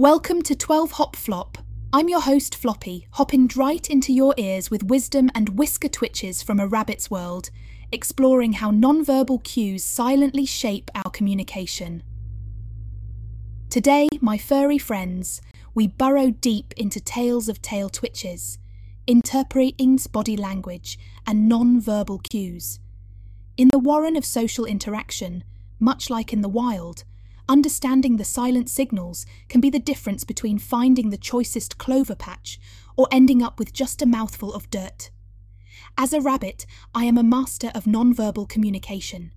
Welcome to 12 Hop Flop. I'm your host, Floppy, hopping right into your ears with wisdom and whisker twitches from a rabbit's world, exploring how nonverbal cues silently shape our communication. Today, my furry friends, we burrow deep into tales of tail twitches, interpreting body language and non-verbal cues. In the warren of social interaction, much like in the wild, understanding the silent signals can be the difference between finding the choicest clover patch or ending up with just a mouthful of dirt. As a rabbit, I am a master of non-verbal communication.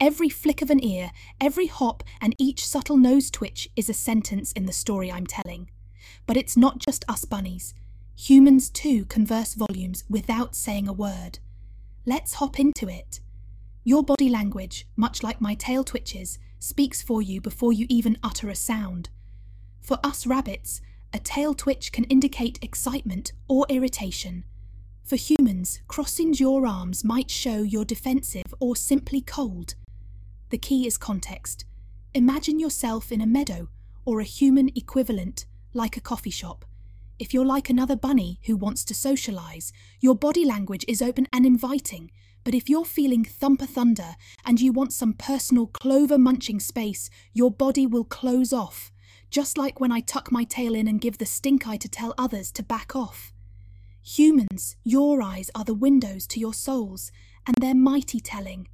Every flick of an ear, every hop, and each subtle nose twitch is a sentence in the story I'm telling. But it's not just us bunnies. Humans too converse volumes without saying a word. Let's hop into it. Your body language, much like my tail twitches, speaks for you before you even utter a sound. For us rabbits, a tail twitch can indicate excitement or irritation. For humans, crossing your arms might show you're defensive or simply cold. The key is context. Imagine yourself in a meadow or a human equivalent, like a coffee shop. If you're like another bunny who wants to socialize, your body language is open and inviting. But if you're feeling thumper thunder and you want some personal clover munching space, your body will close off, just like when I tuck my tail in and give the stink eye to tell others to back off. Humans, your eyes are the windows to your souls, and they're mighty telling.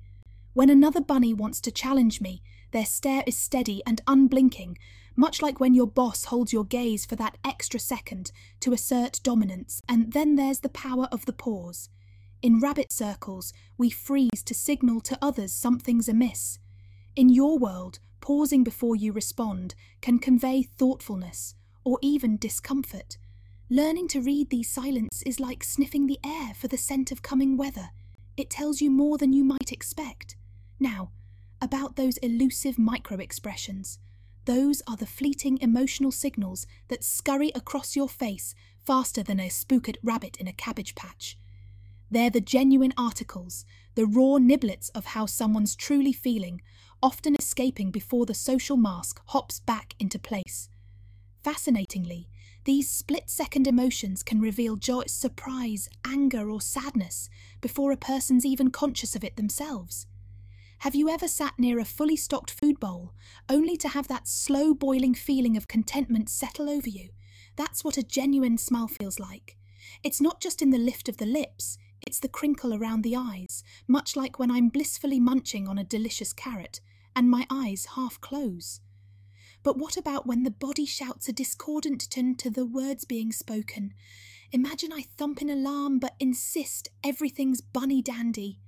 When another bunny wants to challenge me, their stare is steady and unblinking, much like when your boss holds your gaze for that extra second to assert dominance, and then there's the power of the pause. In rabbit circles, we freeze to signal to others something's amiss. In your world, pausing before you respond can convey thoughtfulness or even discomfort. Learning to read these silence is like sniffing the air for the scent of coming weather. It tells you more than you might expect. Now, about those elusive micro expressions. Those are the fleeting emotional signals that scurry across your face faster than a spooked rabbit in a cabbage patch. They're the genuine articles, the raw niblets of how someone's truly feeling, often escaping before the social mask hops back into place. Fascinatingly, these split second emotions can reveal joy, surprise, anger, or sadness before a person's even conscious of it themselves. Have you ever sat near a fully stocked food bowl, only to have that slow boiling feeling of contentment settle over you? That's what a genuine smile feels like. It's not just in the lift of the lips, it's the crinkle around the eyes, much like when I'm blissfully munching on a delicious carrot and my eyes half close. But what about when the body shouts a discordant tone to the words being spoken? Imagine I thump in alarm but insist everything's bunny dandy.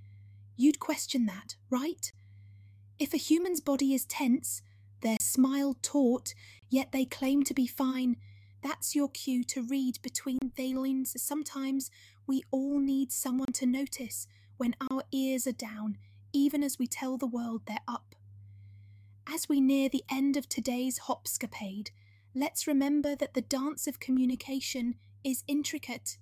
You'd question that, right? If a human's body is tense, their smile taut, yet they claim to be fine, that's your cue to read between the lines. Sometimes we all need someone to notice when our ears are down, even as we tell the world they're up. As we near the end of today's hopscapade, let's remember that the dance of communication is intricate.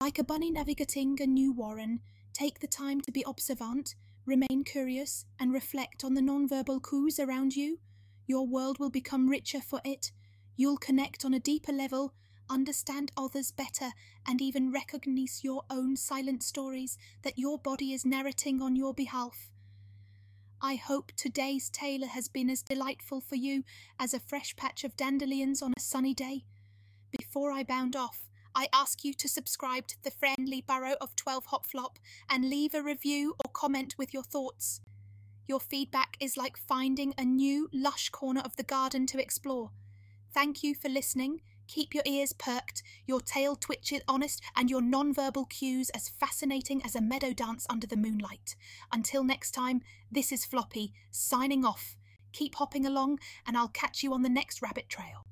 Like a bunny navigating a new warren, Take the time to be observant, remain curious, and reflect on the nonverbal cues around you. Your world will become richer for it. You'll connect on a deeper level, understand others better, and even recognize your own silent stories that your body is narrating on your behalf. I hope today's tale has been as delightful for you as a fresh patch of dandelions on a sunny day. Before I bound off, I ask you to subscribe to the friendly burrow of 12 Hop Flop and leave a review or comment with your thoughts. Your feedback is like finding a new, lush corner of the garden to explore. Thank you for listening. Keep your ears perked, your tail twitched honest, and your non-verbal cues as fascinating as a meadow dance under the moonlight. Until next time, this is Floppy, signing off. Keep hopping along, and I'll catch you on the next rabbit trail.